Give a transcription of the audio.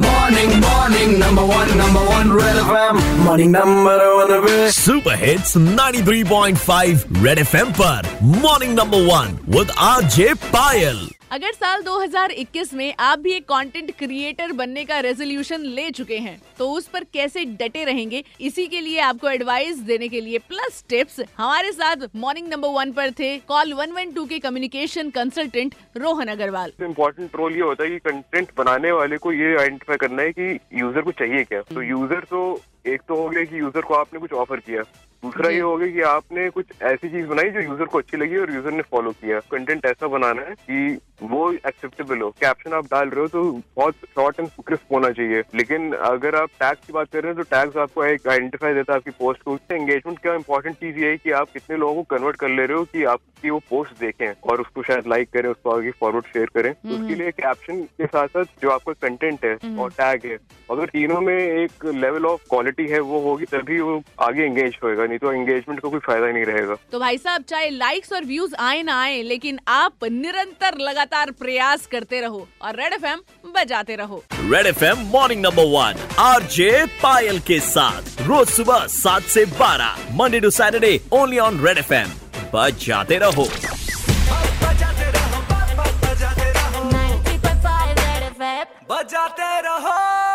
Morning, morning, number one, number one, Red FM. Morning, number one, पे super hits 93.5 red FM पर morning number one with RJ Payal अगर साल 2021 में आप भी एक कंटेंट क्रिएटर बनने का रेजोल्यूशन ले चुके हैं तो उस पर कैसे डटे रहेंगे इसी के लिए आपको एडवाइस देने के लिए प्लस टिप्स हमारे साथ मॉर्निंग नंबर वन पर थे। कॉल 112 के communication consultant Rohan Agarwal. Important role ये होता है कि कंटेंट बनाने वाले को ये आइडेंटिफाई करना है कि यूज़र को चाहिए क्या। तो यूज़र तो एक तो हो गया कि यूज़र को आपने कुछ ऑफ़र किया। दूसरा ये हो गया कि आपने कुछ ऐसी चीज़ बनाई जो यूज़र को अच्छी लगी और यूज़र ने फॉलो किया। कंटेंट ऐसा बनाना है कि वो एक्सेप्टेबल हो। कैप्शन आप डाल रहे हो तो बहुत शॉर्ट एंड क्रिस्प होना चाहिए। लेकिन अगर आप टैग्स की बात कर रहे हैं तो टैग्स आपको एक आइडेंटिफाई देता है आपकी पोस्ट को। उससे एंगेजमेंट क्या इंपॉर्टेंट चीज़ ये है कि आप कितने लोगों को कन्वर्ट कर ले रहे हो कि आपकी वो पोस्ट देखें और उसको शायद लाइक करें उसको आगे फॉरवर्ड शेयर करें। तो उसके लिए कैप्शन के साथ साथ जो आपका कंटेंट है और टैग है अगर तीनों में एक लेवल ऑफ़ क्वालिटी है वो होगी तभी वो आगे एंगेज होएगा नहीं तो एंगेजमेंट का कोई फ़ायदा नहीं रहेगा। तो भाई साहब चाहे लाइक्स और व्यूज़ आए ना आए लेकिन आप निरंतर लगातार प्रयास करते रहो और रेड एफएम बजाते रहो। Red FM morning number one R J Payal के साथ रोज सुबह सात से बारह Monday to Saturday only on red F M रहो बजाते रहो, बजाते रहो, 93.5 बजाते रहो।